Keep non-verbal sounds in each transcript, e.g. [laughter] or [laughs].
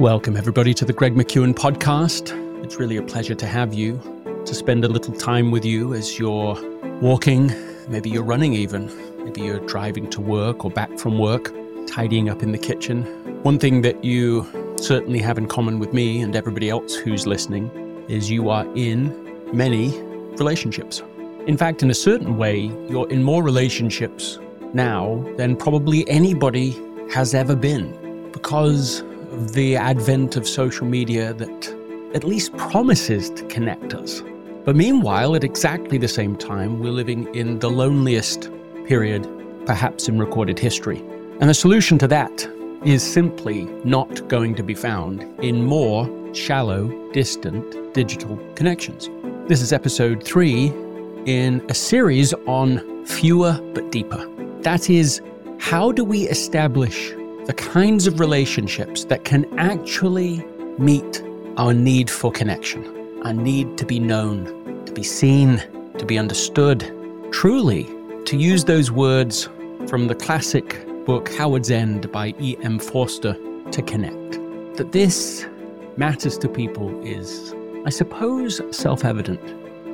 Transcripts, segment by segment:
Welcome, everybody, to the Greg McKeown podcast. It's really a pleasure to have you, to spend a little time with you as you're walking, maybe you're running even, maybe you're driving to work or back from work, tidying up in the kitchen. One thing that you certainly have in common with me and everybody else who's listening is you are in many relationships. In fact, in a certain way, you're in more relationships now than probably anybody has ever been because the advent of social media that at least promises to connect us. But meanwhile, at exactly the same time, we're living in the loneliest period, perhaps in recorded history. And the solution to that is simply not going to be found in more shallow, distant digital connections. This is episode three in a series on fewer but deeper. That is, how do we establish the kinds of relationships that can actually meet our need for connection, our need to be known, to be seen, to be understood, truly, to use those words from the classic book Howard's End by E.M. Forster to connect. That this matters to people is, I suppose, self evident.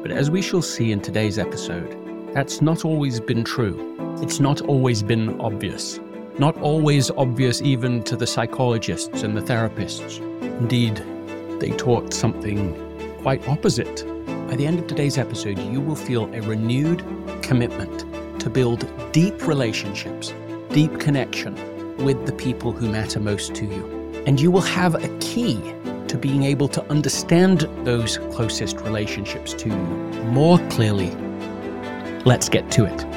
But as we shall see in today's episode, that's not always been true. It's not always been obvious. Not always obvious even to the psychologists and the therapists. Indeed, they taught something quite opposite. By the end of today's episode, you will feel a renewed commitment to build deep relationships, deep connection with the people who matter most to you. And you will have a key to being able to understand those closest relationships to you more clearly. Let's get to it.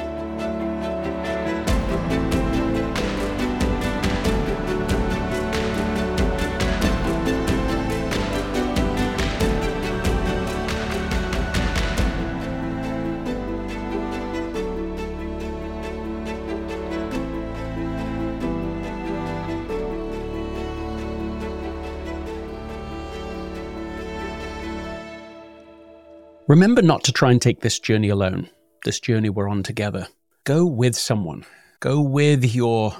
Remember not to try and take this journey alone, this journey we're on together. Go with someone. Go with your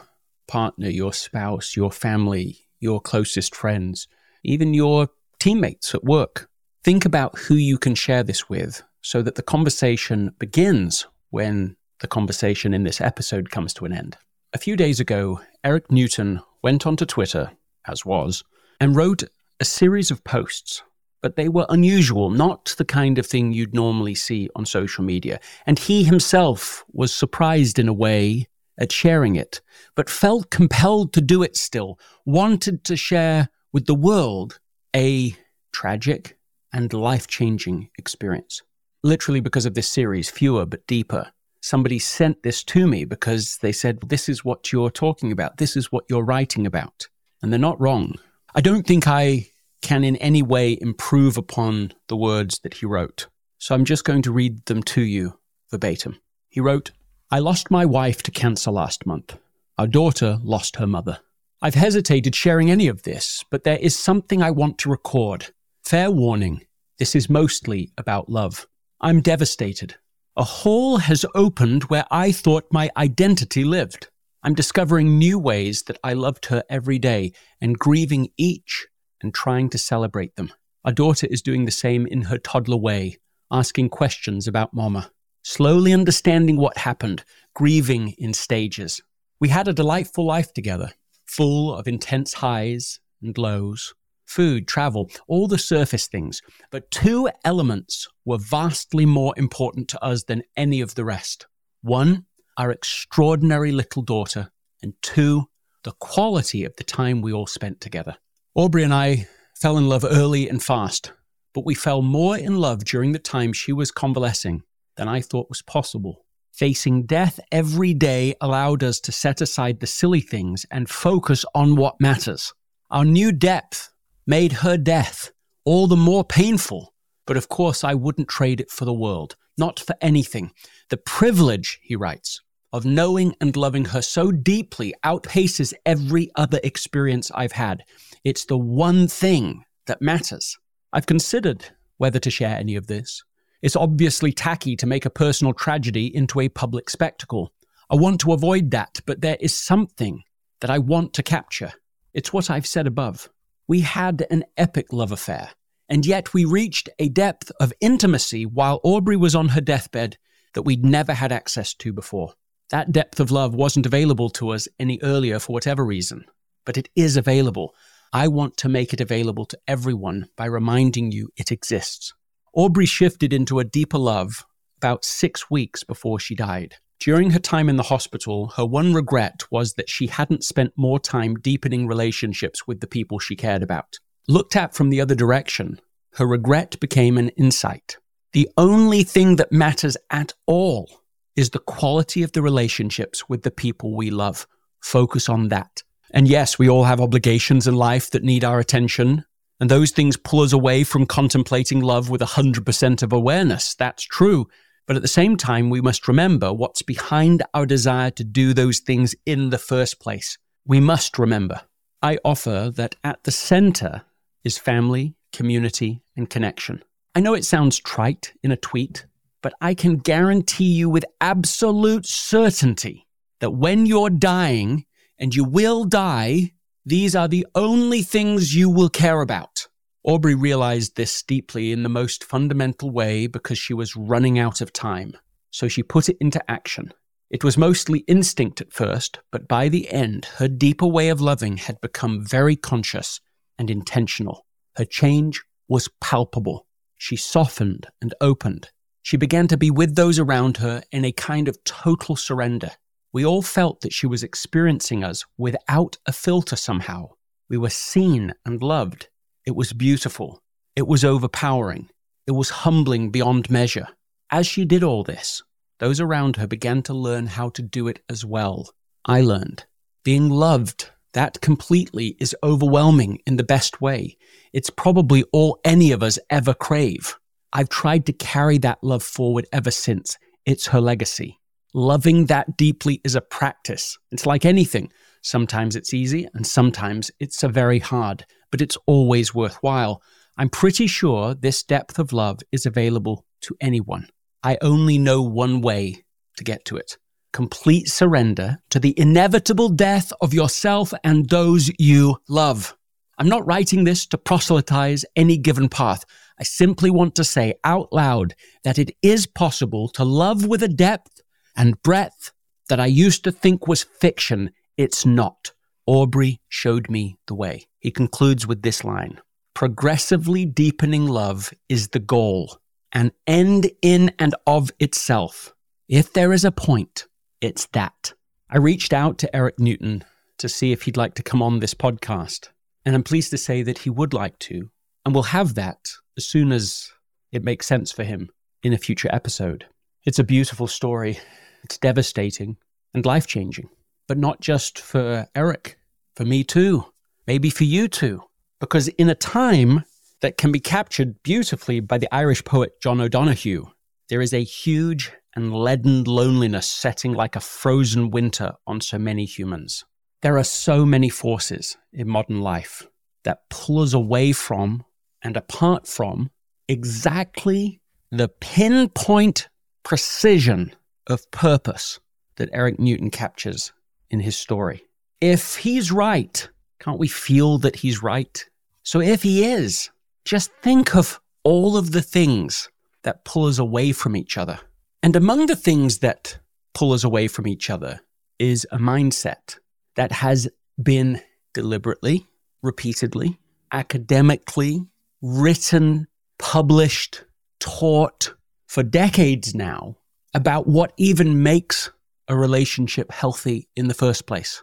partner, your spouse, your family, your closest friends, even your teammates at work. Think about who you can share this with so that the conversation begins when the conversation in this episode comes to an end. A few days ago, Erik Newton went onto Twitter, as was, and wrote a series of posts but they were unusual, not the kind of thing you'd normally see on social media. And he himself was surprised in a way at sharing it, but felt compelled to do it still, wanted to share with the world a tragic and life changing experience. Literally, because of this series, Fewer but Deeper, somebody sent this to me because they said, This is what you're talking about. This is what you're writing about. And they're not wrong. I don't think I can in any way improve upon the words that he wrote. So I'm just going to read them to you verbatim. He wrote, I lost my wife to cancer last month. Our daughter lost her mother. I've hesitated sharing any of this, but there is something I want to record. Fair warning, this is mostly about love. I'm devastated. A hole has opened where I thought my identity lived. I'm discovering new ways that I loved her every day and grieving each and trying to celebrate them. Our daughter is doing the same in her toddler way, asking questions about Mama, slowly understanding what happened, grieving in stages. We had a delightful life together, full of intense highs and lows, food, travel, all the surface things. But two elements were vastly more important to us than any of the rest. One, our extraordinary little daughter, and two, the quality of the time we all spent together. Aubrey and I fell in love early and fast, but we fell more in love during the time she was convalescing than I thought was possible. Facing death every day allowed us to set aside the silly things and focus on what matters. Our new depth made her death all the more painful. But of course, I wouldn't trade it for the world, not for anything. The privilege, he writes, of knowing and loving her so deeply outpaces every other experience I've had. It's the one thing that matters. I've considered whether to share any of this. It's obviously tacky to make a personal tragedy into a public spectacle. I want to avoid that, but there is something that I want to capture. It's what I've said above. We had an epic love affair, and yet we reached a depth of intimacy while Aubrey was on her deathbed that we'd never had access to before. That depth of love wasn't available to us any earlier for whatever reason, but it is available. I want to make it available to everyone by reminding you it exists. Aubrey shifted into a deeper love about six weeks before she died. During her time in the hospital, her one regret was that she hadn't spent more time deepening relationships with the people she cared about. Looked at from the other direction, her regret became an insight. The only thing that matters at all is the quality of the relationships with the people we love. Focus on that. And yes, we all have obligations in life that need our attention, and those things pull us away from contemplating love with 100% of awareness. That's true. But at the same time, we must remember what's behind our desire to do those things in the first place. We must remember. I offer that at the center is family, community, and connection. I know it sounds trite in a tweet, but I can guarantee you with absolute certainty that when you're dying, and you will die, these are the only things you will care about. Aubrey realized this deeply in the most fundamental way because she was running out of time. So she put it into action. It was mostly instinct at first, but by the end, her deeper way of loving had become very conscious and intentional. Her change was palpable. She softened and opened. She began to be with those around her in a kind of total surrender. We all felt that she was experiencing us without a filter somehow. We were seen and loved. It was beautiful. It was overpowering. It was humbling beyond measure. As she did all this, those around her began to learn how to do it as well. I learned. Being loved that completely is overwhelming in the best way. It's probably all any of us ever crave. I've tried to carry that love forward ever since. It's her legacy. Loving that deeply is a practice. It's like anything. Sometimes it's easy and sometimes it's a very hard but it's always worthwhile. I'm pretty sure this depth of love is available to anyone. I only know one way to get to it complete surrender to the inevitable death of yourself and those you love. I'm not writing this to proselytize any given path. I simply want to say out loud that it is possible to love with a depth and breadth that I used to think was fiction. It's not. Aubrey showed me the way. He concludes with this line Progressively deepening love is the goal, an end in and of itself. If there is a point, it's that. I reached out to Erik Newton to see if he'd like to come on this podcast, and I'm pleased to say that he would like to, and we'll have that as soon as it makes sense for him in a future episode. It's a beautiful story, it's devastating and life changing but not just for Erik, for me too, maybe for you too. Because in a time that can be captured beautifully by the Irish poet John O'Donohue, there is a huge and leaden loneliness setting like a frozen winter on so many humans. There are so many forces in modern life that pull us away from and apart from exactly the pinpoint precision of purpose that Erik Newton captures in his story. If he's right, can't we feel that he's right? So if he is, just think of all of the things that pull us away from each other. And among the things that pull us away from each other is a mindset that has been deliberately, repeatedly, academically written, published, taught for decades now about what even makes a relationship healthy in the first place.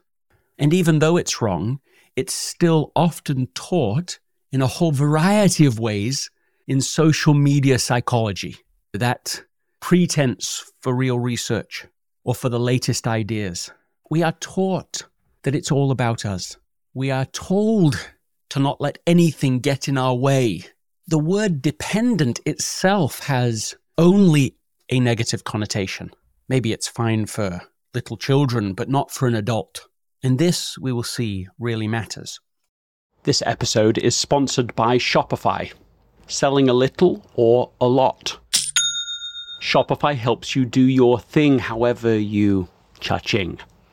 And even though it's wrong, it's still often taught in a whole variety of ways in social media psychology. That pretense for real research or for the latest ideas. We are taught that it's all about us. We are told to not let anything get in our way. The word dependent itself has only a negative connotation. Maybe it's fine for little children, but not for an adult. And this, we will see, really matters. This episode is sponsored by Shopify. Selling a little or a lot. Shopify helps you do your thing however you cha-ching.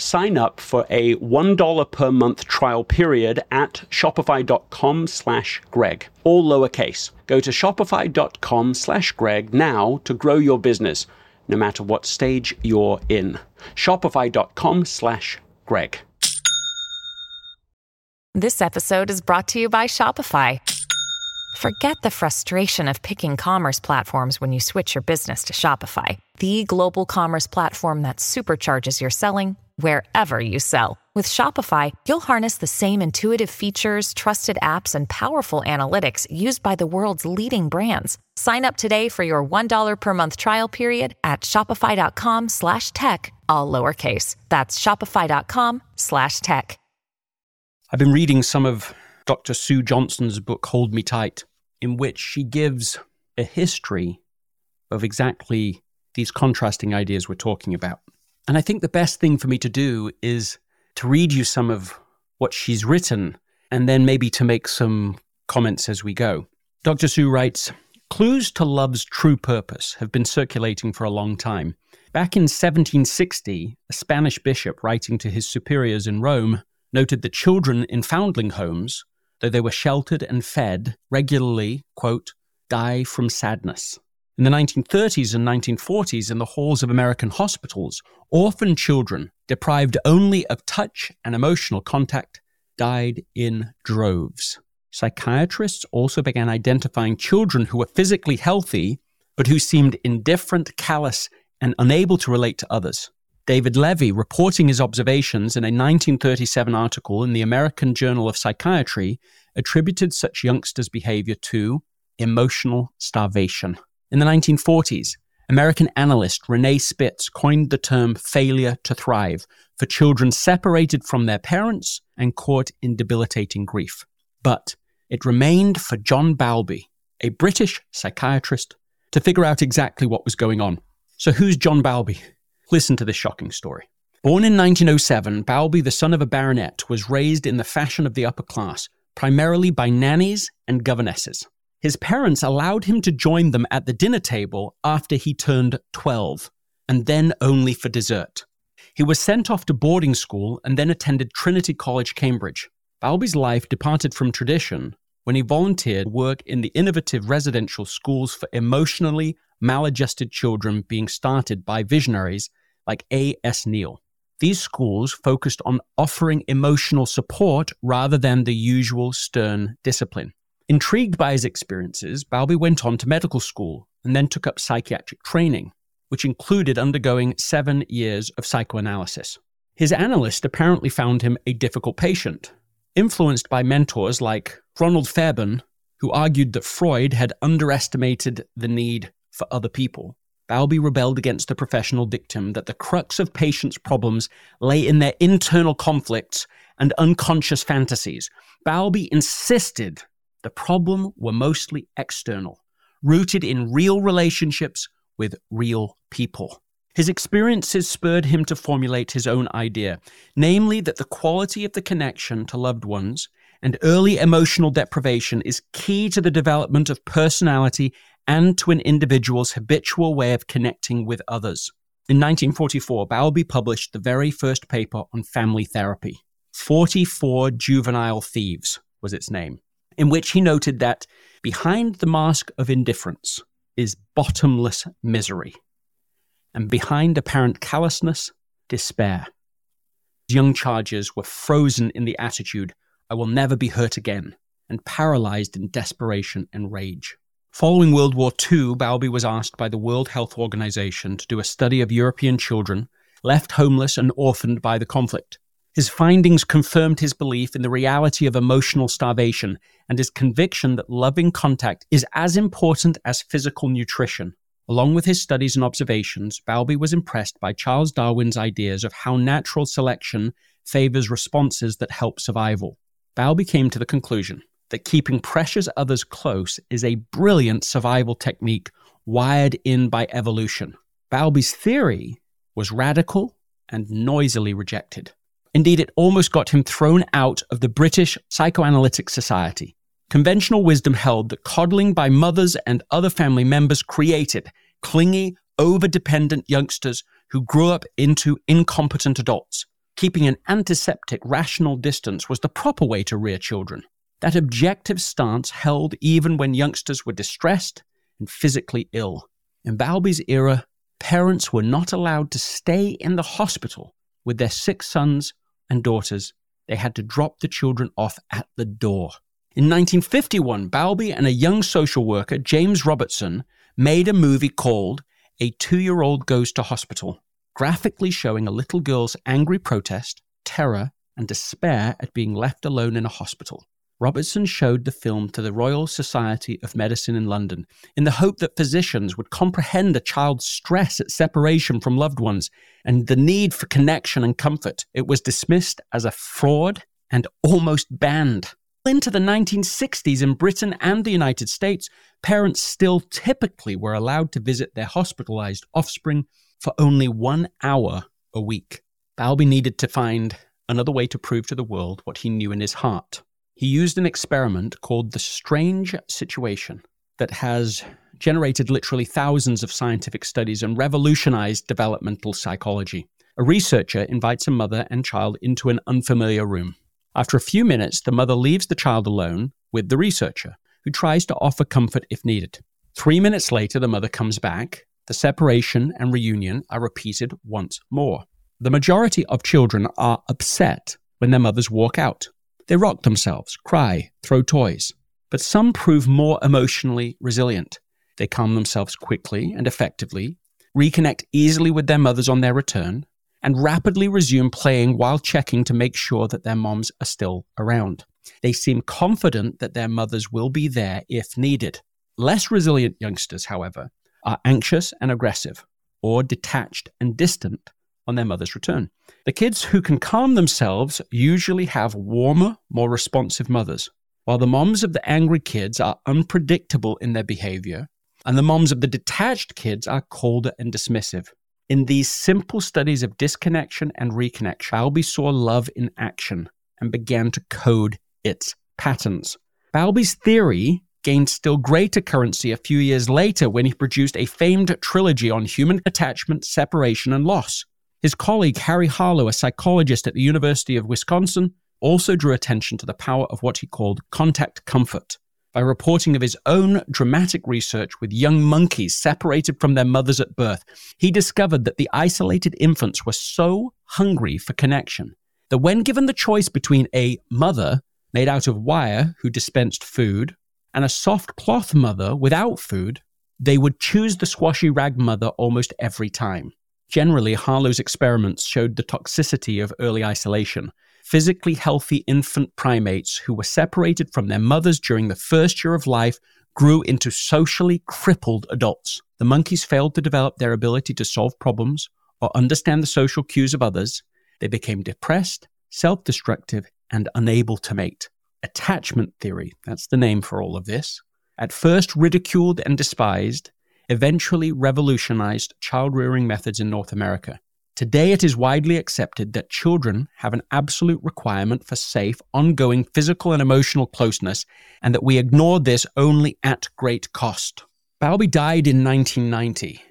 sign up for a $1 per month trial period at shopify.com slash greg all lowercase. Go to shopify.com slash greg now to grow your business no matter what stage you're in. Shopify.com slash greg. This episode is brought to you by shopify. Forget the frustration of picking commerce platforms when you switch your business to shopify the global commerce platform that supercharges your selling wherever you sell. With Shopify, you'll harness the same intuitive features, trusted apps, and powerful analytics used by the world's leading brands. Sign up today for your $1 per month trial period at shopify.com slash tech, all lowercase. That's shopify.com slash tech. I've been reading some of Dr. Sue Johnson's book, Hold Me Tight, in which she gives a history of exactly these contrasting ideas we're talking about. And I think the best thing for me to do is to read you some of what she's written and then maybe to make some comments as we go. Dr. Sue writes Clues to love's true purpose have been circulating for a long time. Back in 1760, a Spanish bishop writing to his superiors in Rome noted that children in foundling homes, though they were sheltered and fed, regularly, quote, die from sadness. In the 1930s and 1940s, in the halls of American hospitals, orphan children, deprived only of touch and emotional contact, died in droves. Psychiatrists also began identifying children who were physically healthy, but who seemed indifferent, callous, and unable to relate to others. David Levy, reporting his observations in a 1937 article in the American Journal of Psychiatry, attributed such youngsters' behavior to emotional starvation. In the 1940s, American analyst Renee Spitz coined the term failure to thrive for children separated from their parents and caught in debilitating grief. But it remained for John Bowlby, a British psychiatrist, to figure out exactly what was going on. So, who's John Bowlby? Listen to this shocking story. Born in 1907, Bowlby, the son of a baronet, was raised in the fashion of the upper class, primarily by nannies and governesses. His parents allowed him to join them at the dinner table after he turned 12, and then only for dessert. He was sent off to boarding school and then attended Trinity College, Cambridge. Bowlby's life departed from tradition when he volunteered work in the innovative residential schools for emotionally maladjusted children being started by visionaries like A.S. Neill. These schools focused on offering emotional support rather than the usual stern discipline. Intrigued by his experiences, Bowlby went on to medical school and then took up psychiatric training, which included undergoing seven years of psychoanalysis. His analyst apparently found him a difficult patient, influenced by mentors like Ronald Fairbairn, who argued that Freud had underestimated the need for other people. Bowlby rebelled against the professional dictum that the crux of patients' problems lay in their internal conflicts and unconscious fantasies. Bowlby insisted the problem were mostly external, rooted in real relationships with real people. His experiences spurred him to formulate his own idea, namely that the quality of the connection to loved ones and early emotional deprivation is key to the development of personality and to an individual's habitual way of connecting with others. In 1944, Bowlby published the very first paper on family therapy. 44 Juvenile Thieves was its name, in which he noted that behind the mask of indifference is bottomless misery, and behind apparent callousness, despair. Young charges were frozen in the attitude, I will never be hurt again, and paralyzed in desperation and rage. Following World War II, Bowlby was asked by the World Health Organization to do a study of European children left homeless and orphaned by the conflict. His findings confirmed his belief in the reality of emotional starvation and his conviction that loving contact is as important as physical nutrition. Along with his studies and observations, Bowlby was impressed by Charles Darwin's ideas of how natural selection favors responses that help survival. Bowlby came to the conclusion that keeping precious others close is a brilliant survival technique wired in by evolution. Bowlby's theory was radical and noisily rejected. Indeed, it almost got him thrown out of the British Psychoanalytic Society. Conventional wisdom held that coddling by mothers and other family members created clingy, over dependent youngsters who grew up into incompetent adults. Keeping an antiseptic, rational distance was the proper way to rear children. That objective stance held even when youngsters were distressed and physically ill. In Bowlby's era, parents were not allowed to stay in the hospital with their sick sons and daughters. They had to drop the children off at the door. In 1951, Bowlby and a young social worker, James Robertson, made a movie called A Two Year Old Goes to Hospital, graphically showing a little girl's angry protest, terror, and despair at being left alone in a hospital. Robertson showed the film to the Royal Society of Medicine in London in the hope that physicians would comprehend a child's stress at separation from loved ones and the need for connection and comfort. It was dismissed as a fraud and almost banned. Into the 1960s in Britain and the United States, parents still typically were allowed to visit their hospitalized offspring for only one hour a week. Bowlby needed to find another way to prove to the world what he knew in his heart he used an experiment called the strange situation that has generated literally thousands of scientific studies and revolutionized developmental psychology. A researcher invites a mother and child into an unfamiliar room. After a few minutes, the mother leaves the child alone with the researcher, who tries to offer comfort if needed. Three minutes later, the mother comes back. The separation and reunion are repeated once more. The majority of children are upset when their mothers walk out. They rock themselves, cry, throw toys. But some prove more emotionally resilient. They calm themselves quickly and effectively, reconnect easily with their mothers on their return, and rapidly resume playing while checking to make sure that their moms are still around. They seem confident that their mothers will be there if needed. Less resilient youngsters, however, are anxious and aggressive, or detached and distant on their mother's return. The kids who can calm themselves usually have warmer, more responsive mothers, while the moms of the angry kids are unpredictable in their behavior, and the moms of the detached kids are colder and dismissive. In these simple studies of disconnection and reconnection, Bowlby saw love in action and began to code its patterns. Bowlby's theory gained still greater currency a few years later when he produced a famed trilogy on human attachment, separation, and loss. His colleague Harry Harlow, a psychologist at the University of Wisconsin, also drew attention to the power of what he called contact comfort by reporting of his own dramatic research with young monkeys separated from their mothers at birth. He discovered that the isolated infants were so hungry for connection that when given the choice between a mother made out of wire who dispensed food and a soft cloth mother without food, they would choose the squashy rag mother almost every time. Generally, Harlow's experiments showed the toxicity of early isolation. Physically healthy infant primates who were separated from their mothers during the first year of life grew into socially crippled adults. The monkeys failed to develop their ability to solve problems or understand the social cues of others. They became depressed, self destructive, and unable to mate. Attachment theory, that's the name for all of this. At first ridiculed and despised, eventually revolutionized child rearing methods in North America. Today, it is widely accepted that children have an absolute requirement for safe, ongoing physical and emotional closeness, and that we ignore this only at great cost. Bowlby died in 1990.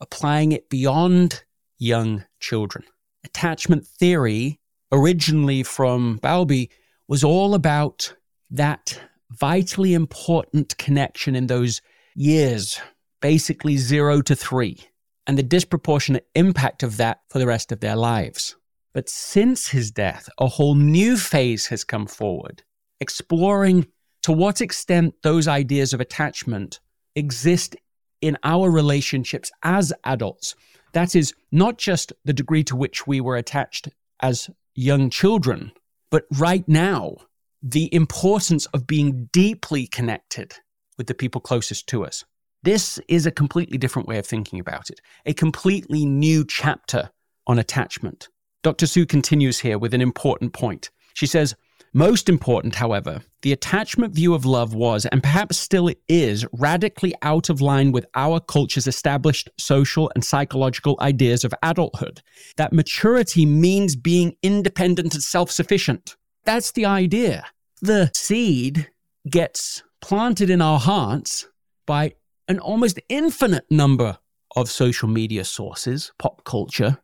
applying it beyond young children. Attachment theory, originally from Bowlby, was all about that vitally important connection in those years, basically zero to three, and the disproportionate impact of that for the rest of their lives. But since his death, a whole new phase has come forward, exploring to what extent those ideas of attachment exist in our relationships as adults. That is, not just the degree to which we were attached as young children, but right now, the importance of being deeply connected with the people closest to us. This is a completely different way of thinking about it, a completely new chapter on attachment. Dr. Sue continues here with an important point. She says, most important, however, the attachment view of love was, and perhaps still is, radically out of line with our culture's established social and psychological ideas of adulthood. That maturity means being independent and self sufficient. That's the idea. The seed gets planted in our hearts by an almost infinite number of social media sources, pop culture.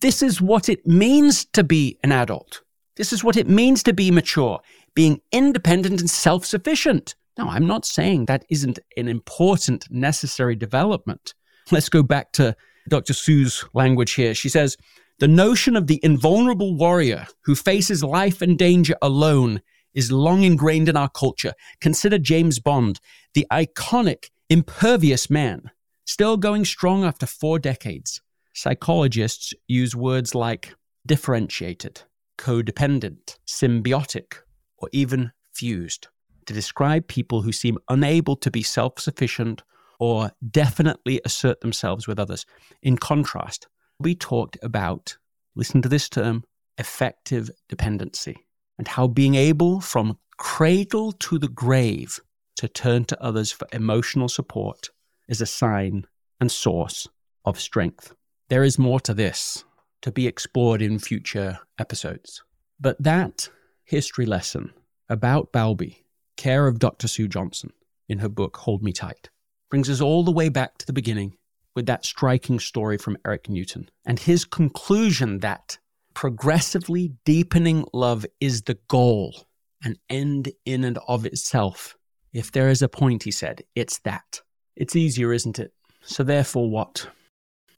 This is what it means to be an adult. This is what it means to be mature, being independent and self sufficient. Now, I'm not saying that isn't an important, necessary development. Let's go back to Dr. Sue's language here. She says, the notion of the invulnerable warrior who faces life and danger alone is long ingrained in our culture. Consider James Bond, the iconic, impervious man, still going strong after four decades. Psychologists use words like differentiated, codependent, symbiotic, or even fused to describe people who seem unable to be self sufficient or definitely assert themselves with others. In contrast, we talked about, listen to this term, effective dependency, and how being able from cradle to the grave to turn to others for emotional support is a sign and source of strength. There is more to this, to be explored in future episodes. But that history lesson about Bowlby, care of Dr. Sue Johnson in her book Hold Me Tight, brings us all the way back to the beginning with that striking story from Erik Newton and his conclusion that progressively deepening love is the goal, an end in and of itself. If there is a point, he said, it's that. It's easier, isn't it? So, therefore, what?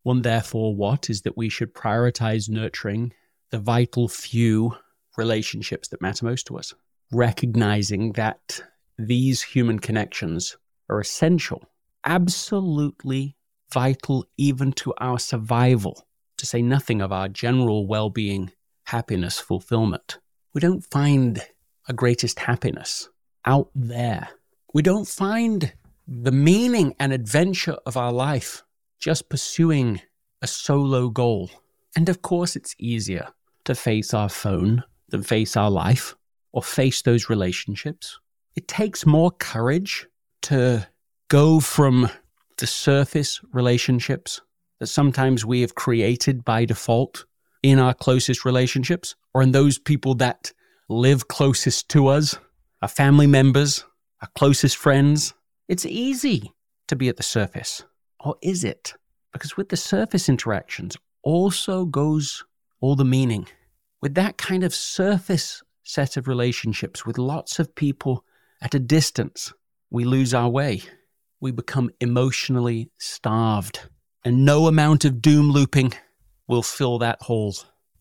One therefore what is that we should prioritize nurturing the vital few relationships that matter most to us, recognizing that these human connections are essential, absolutely vital even to our survival, to say nothing of our general well being, happiness, fulfillment. We don't find a greatest happiness out there. We don't find the meaning and adventure of our life just pursuing a solo goal. And of course, it's easier to face our phone than face our life or face those relationships. It takes more courage to go from the surface relationships that sometimes we have created by default in our closest relationships or in those people that live closest to us, our family members, our closest friends. It's easy to be at the surface. Or is it? Because with the surface interactions also goes all the meaning. With that kind of surface set of relationships with lots of people at a distance, we lose our way. We become emotionally starved, and no amount of doom looping will fill that hole.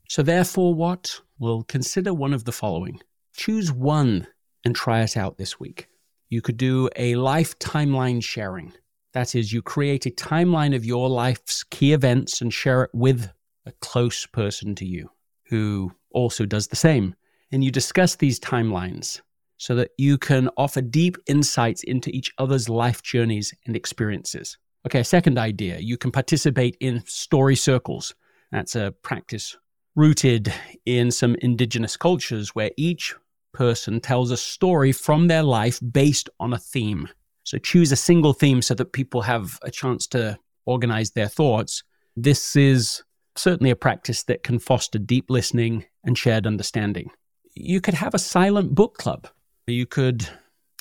So, therefore, what? We'll consider one of the following. Choose one and try it out this week. You could do a life timeline sharing. That is, you create a timeline of your life's key events and share it with a close person to you who also does the same. And you discuss these timelines so that you can offer deep insights into each other's life journeys and experiences. Okay, second idea you can participate in story circles. That's a practice rooted in some indigenous cultures where each person tells a story from their life based on a theme. So choose a single theme so that people have a chance to organize their thoughts. This is certainly a practice that can foster deep listening and shared understanding. You could have a silent book club. You could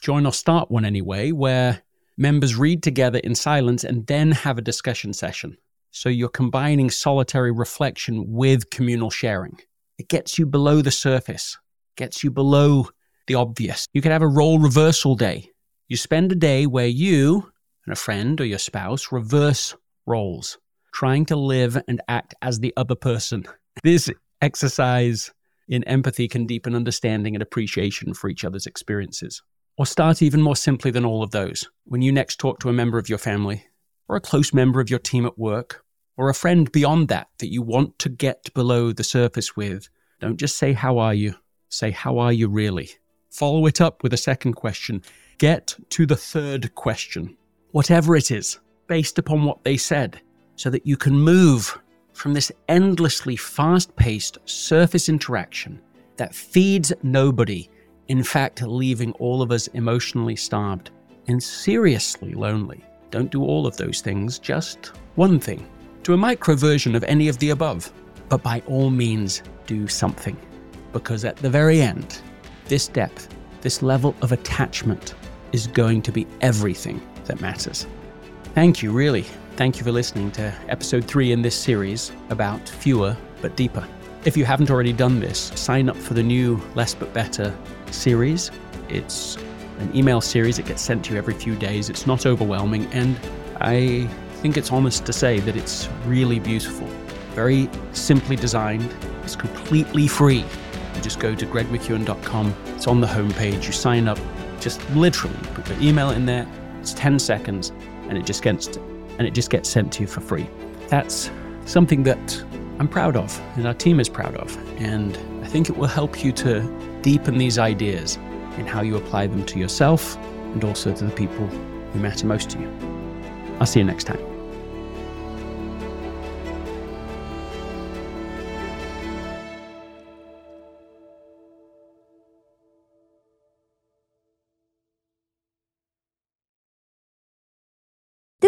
join or start one anyway, where members read together in silence and then have a discussion session. So you're combining solitary reflection with communal sharing. It gets you below the surface, gets you below the obvious. You could have a role reversal day. You spend a day where you and a friend or your spouse reverse roles, trying to live and act as the other person. [laughs] This exercise in empathy can deepen understanding and appreciation for each other's experiences. Or start even more simply than all of those. When you next talk to a member of your family, or a close member of your team at work, or a friend beyond that that you want to get below the surface with, don't just say, How are you? Say, How are you really? Follow it up with a second question. Get to the third question, whatever it is, based upon what they said, so that you can move from this endlessly fast paced surface interaction that feeds nobody, in fact, leaving all of us emotionally starved and seriously lonely. Don't do all of those things, just one thing. Do a micro version of any of the above, but by all means, do something. Because at the very end, this depth, this level of attachment is going to be everything that matters. Thank you, really. Thank you for listening to episode three in this series about fewer but deeper. If you haven't already done this, sign up for the new Less But Better series. It's an email series that gets sent to you every few days. It's not overwhelming, and I think it's honest to say that it's really beautiful. Very simply designed, it's completely free. You just go to gregmckeown.com, it's on the homepage, you sign up, just literally put your email in there, it's 10 seconds, and it just gets and it just gets sent to you for free. That's something that I'm proud of and our team is proud of. And I think it will help you to deepen these ideas in how you apply them to yourself and also to the people who matter most to you. I'll see you next time.